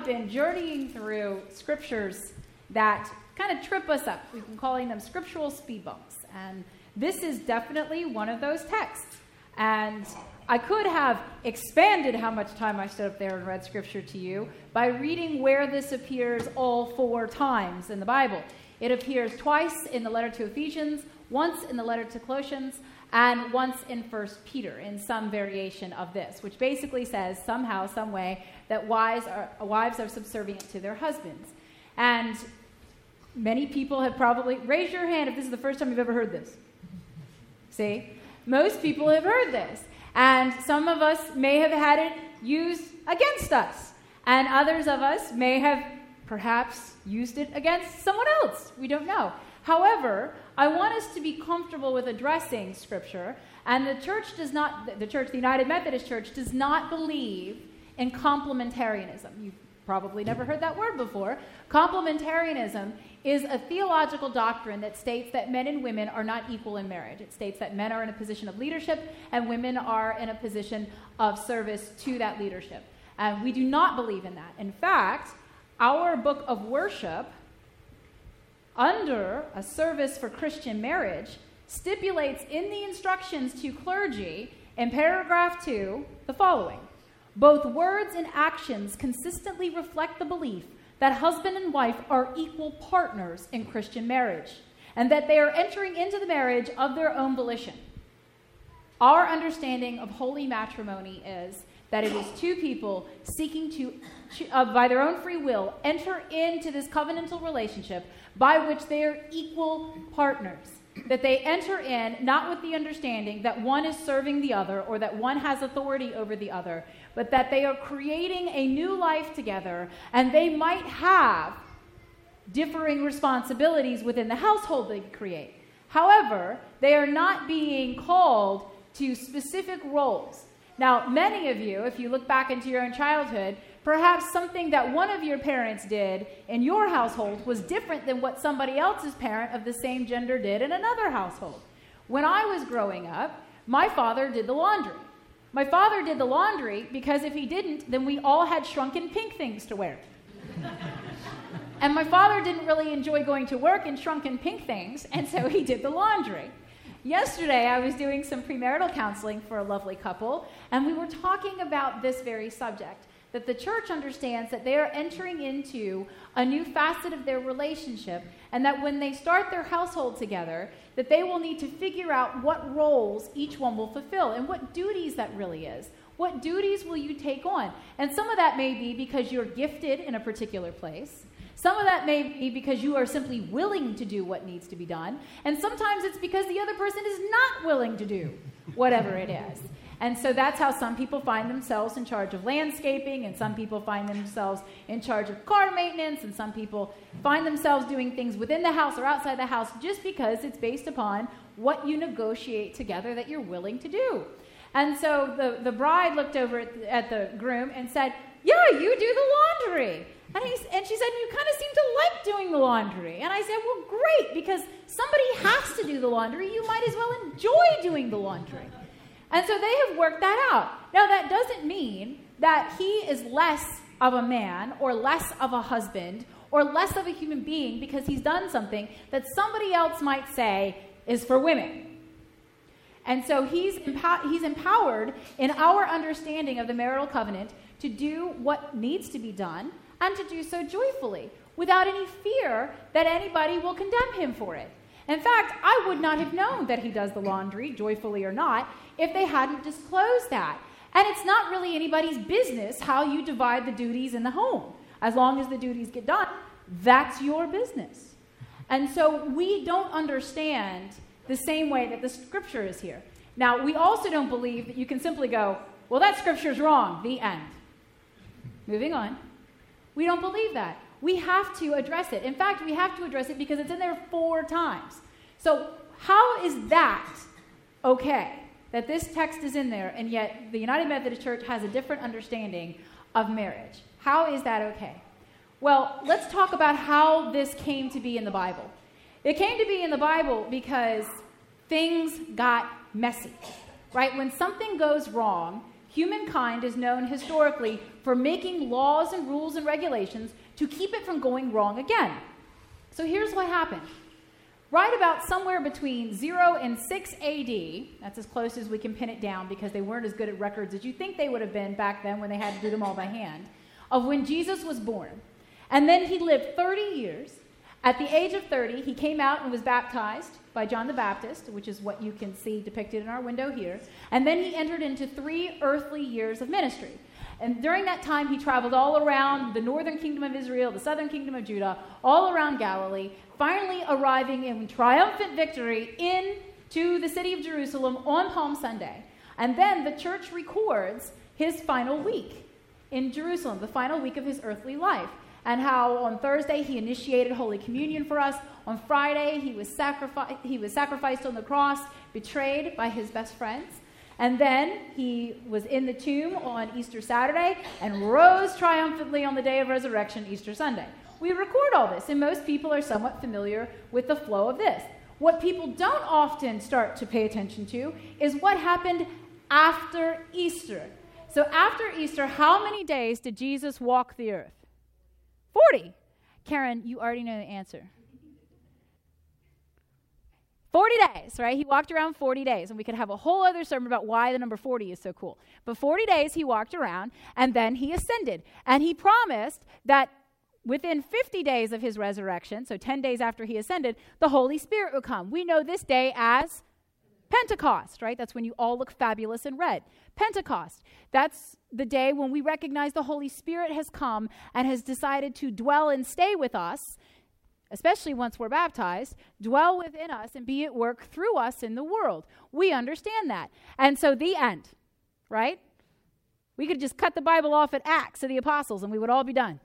Have been journeying through scriptures that kind of trip us up. We've been calling them scriptural speed bumps. And this is definitely one of those texts. And I could have expanded how much time I stood up there and read scripture to you by reading where this appears all four times in the Bible. It appears twice in the letter to Ephesians, once in the letter to Colossians, and once in First Peter in some variation of this, which basically says somehow, some way that wives are, wives are subservient to their husbands. And many people have probably raised your hand if this is the first time you've ever heard this. See, most people have heard this, and some of us may have had it used against us, and others of us may have perhaps used it against someone else. We don't know. However, I want us to be comfortable with addressing Scripture, and the church does not, the church, the United Methodist Church, does not believe in complementarianism. You've probably never heard that word before. Complementarianism is a theological doctrine that states that men and women are not equal in marriage. It states that men are in a position of leadership and women are in a position of service to that leadership. And we do not believe in that. In fact, our book of worship under a service for Christian marriage stipulates in the instructions to clergy in paragraph 2 the following Both words and actions consistently reflect the belief that husband and wife are equal partners in Christian marriage and that they are entering into the marriage of their own volition. Our understanding of holy matrimony is that it is two people seeking to, uh, by their own free will, enter into this covenantal relationship by which they are equal partners. That they enter in not with the understanding that one is serving the other or that one has authority over the other, but that they are creating a new life together and they might have differing responsibilities within the household they create. However, they are not being called to specific roles. Now, many of you, if you look back into your own childhood, perhaps something that one of your parents did in your household was different than what somebody else's parent of the same gender did in another household. When I was growing up, my father did the laundry. My father did the laundry because if he didn't, then we all had shrunken pink things to wear. and my father didn't really enjoy going to work in shrunken pink things, and so he did the laundry. Yesterday, I was doing some premarital counseling for a lovely couple, and we were talking about this very subject that the church understands that they are entering into a new facet of their relationship and that when they start their household together that they will need to figure out what roles each one will fulfill and what duties that really is. What duties will you take on? And some of that may be because you're gifted in a particular place some of that may be because you are simply willing to do what needs to be done and sometimes it's because the other person is not willing to do whatever it is and so that's how some people find themselves in charge of landscaping, and some people find themselves in charge of car maintenance, and some people find themselves doing things within the house or outside the house just because it's based upon what you negotiate together that you're willing to do. And so the, the bride looked over at the, at the groom and said, Yeah, you do the laundry. And, he, and she said, You kind of seem to like doing the laundry. And I said, Well, great, because somebody has to do the laundry. You might as well enjoy doing the laundry. And so they have worked that out. Now, that doesn't mean that he is less of a man or less of a husband or less of a human being because he's done something that somebody else might say is for women. And so he's, empow- he's empowered in our understanding of the marital covenant to do what needs to be done and to do so joyfully without any fear that anybody will condemn him for it. In fact, I would not have known that he does the laundry, joyfully or not, if they hadn't disclosed that. And it's not really anybody's business how you divide the duties in the home. As long as the duties get done, that's your business. And so we don't understand the same way that the scripture is here. Now, we also don't believe that you can simply go, well, that scripture is wrong, the end. Moving on. We don't believe that. We have to address it. In fact, we have to address it because it's in there four times. So, how is that okay? That this text is in there, and yet the United Methodist Church has a different understanding of marriage. How is that okay? Well, let's talk about how this came to be in the Bible. It came to be in the Bible because things got messy, right? When something goes wrong, humankind is known historically for making laws and rules and regulations to keep it from going wrong again. So here's what happened. Right about somewhere between 0 and 6 AD, that's as close as we can pin it down because they weren't as good at records as you think they would have been back then when they had to do them all by hand, of when Jesus was born. And then he lived 30 years. At the age of 30, he came out and was baptized by John the Baptist, which is what you can see depicted in our window here. And then he entered into three earthly years of ministry. And during that time, he traveled all around the northern kingdom of Israel, the southern kingdom of Judah, all around Galilee, finally arriving in triumphant victory into the city of Jerusalem on Palm Sunday. And then the church records his final week in Jerusalem, the final week of his earthly life and how on Thursday he initiated Holy Communion for us. On Friday he was, sacrificed, he was sacrificed on the cross, betrayed by his best friends. And then he was in the tomb on Easter Saturday and rose triumphantly on the day of resurrection, Easter Sunday. We record all this, and most people are somewhat familiar with the flow of this. What people don't often start to pay attention to is what happened after Easter. So, after Easter, how many days did Jesus walk the earth? 40. Karen, you already know the answer. 40 days, right? He walked around 40 days, and we could have a whole other sermon about why the number 40 is so cool. But 40 days he walked around, and then he ascended. And he promised that within 50 days of his resurrection, so 10 days after he ascended, the Holy Spirit would come. We know this day as Pentecost, right? That's when you all look fabulous in red. Pentecost. That's the day when we recognize the Holy Spirit has come and has decided to dwell and stay with us, especially once we're baptized, dwell within us and be at work through us in the world. We understand that. And so the end, right? We could just cut the Bible off at Acts of the Apostles and we would all be done.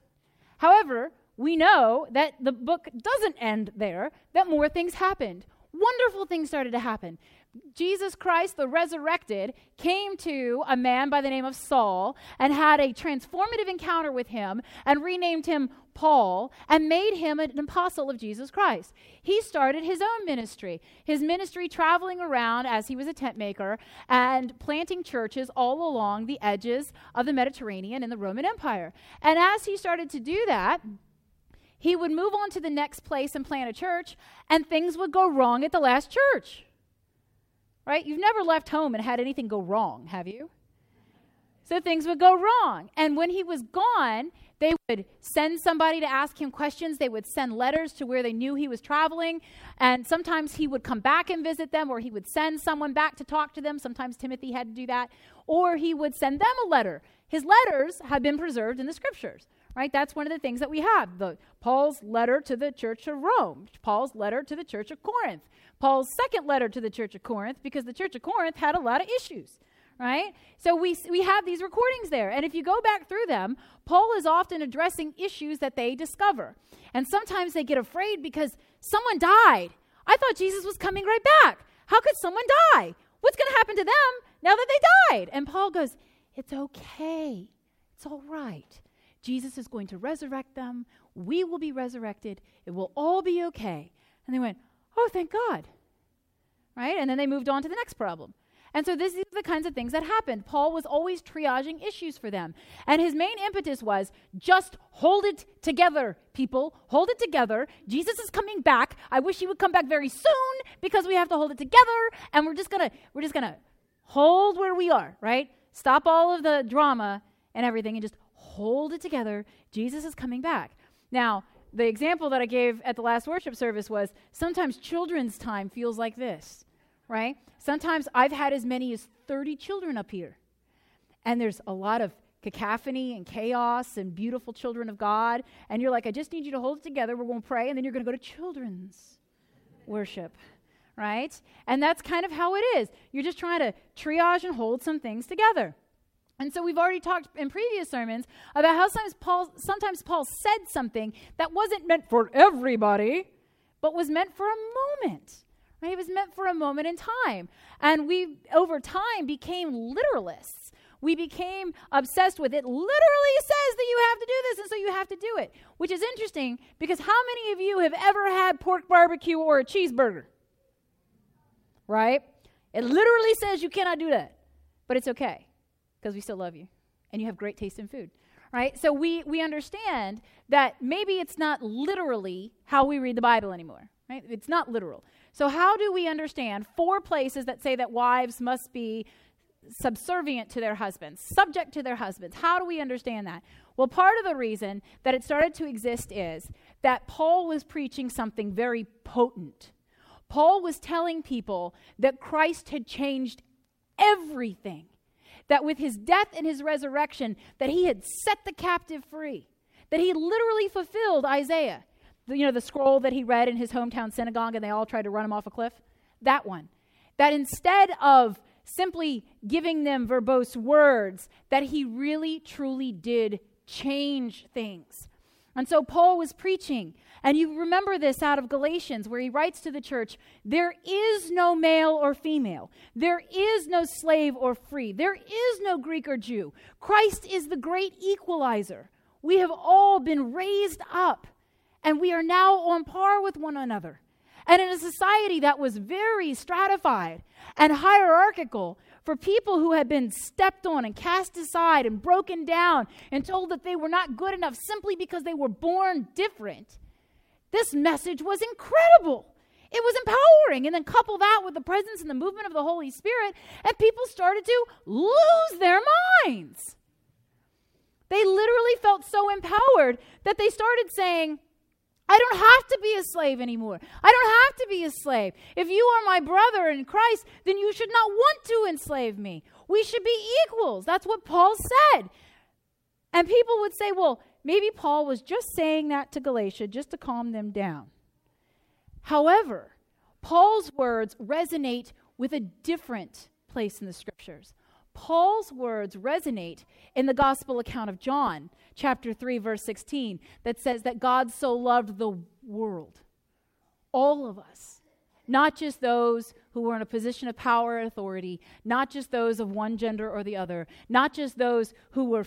However, we know that the book doesn't end there, that more things happened. Wonderful things started to happen. Jesus Christ, the resurrected, came to a man by the name of Saul and had a transformative encounter with him and renamed him Paul and made him an apostle of Jesus Christ. He started his own ministry, his ministry traveling around as he was a tent maker and planting churches all along the edges of the Mediterranean in the Roman Empire. And as he started to do that, he would move on to the next place and plant a church, and things would go wrong at the last church right? You've never left home and had anything go wrong, have you? So things would go wrong. And when he was gone, they would send somebody to ask him questions. They would send letters to where they knew he was traveling. And sometimes he would come back and visit them, or he would send someone back to talk to them. Sometimes Timothy had to do that. Or he would send them a letter. His letters have been preserved in the scriptures, right? That's one of the things that we have. The Paul's letter to the church of Rome, Paul's letter to the church of Corinth, Paul's second letter to the church of Corinth because the church of Corinth had a lot of issues, right? So we, we have these recordings there. And if you go back through them, Paul is often addressing issues that they discover. And sometimes they get afraid because someone died. I thought Jesus was coming right back. How could someone die? What's going to happen to them now that they died? And Paul goes, It's okay. It's all right. Jesus is going to resurrect them. We will be resurrected. It will all be okay. And they went, Oh, thank God. Right? And then they moved on to the next problem. And so this is the kinds of things that happened. Paul was always triaging issues for them. And his main impetus was just hold it together, people. Hold it together. Jesus is coming back. I wish he would come back very soon because we have to hold it together and we're just going to we're just going to hold where we are, right? Stop all of the drama and everything and just hold it together. Jesus is coming back. Now, the example that I gave at the last worship service was sometimes children's time feels like this, right? Sometimes I've had as many as 30 children up here. And there's a lot of cacophony and chaos and beautiful children of God. And you're like, I just need you to hold it together. We're going to pray. And then you're going to go to children's worship, right? And that's kind of how it is. You're just trying to triage and hold some things together. And so we've already talked in previous sermons about how sometimes Paul, sometimes Paul said something that wasn't meant for everybody, but was meant for a moment. Right? It was meant for a moment in time. And we, over time, became literalists. We became obsessed with it. Literally says that you have to do this, and so you have to do it. Which is interesting because how many of you have ever had pork barbecue or a cheeseburger? Right? It literally says you cannot do that, but it's okay because we still love you and you have great taste in food. Right? So we, we understand that maybe it's not literally how we read the Bible anymore. Right? It's not literal. So, how do we understand four places that say that wives must be subservient to their husbands, subject to their husbands? How do we understand that? Well, part of the reason that it started to exist is that Paul was preaching something very potent. Paul was telling people that Christ had changed everything that with his death and his resurrection that he had set the captive free that he literally fulfilled isaiah. The, you know the scroll that he read in his hometown synagogue and they all tried to run him off a cliff? That one. That instead of simply giving them verbose words that he really truly did change things and so Paul was preaching. And you remember this out of Galatians, where he writes to the church there is no male or female, there is no slave or free, there is no Greek or Jew. Christ is the great equalizer. We have all been raised up, and we are now on par with one another. And in a society that was very stratified and hierarchical, for people who had been stepped on and cast aside and broken down and told that they were not good enough simply because they were born different, this message was incredible. It was empowering. And then couple that with the presence and the movement of the Holy Spirit, and people started to lose their minds. They literally felt so empowered that they started saying, I don't have to be a slave anymore. I don't have to be a slave. If you are my brother in Christ, then you should not want to enslave me. We should be equals. That's what Paul said. And people would say, well, maybe Paul was just saying that to Galatia just to calm them down. However, Paul's words resonate with a different place in the scriptures. Paul's words resonate in the gospel account of John, chapter 3, verse 16, that says that God so loved the world, all of us, not just those who were in a position of power and authority, not just those of one gender or the other, not just those who were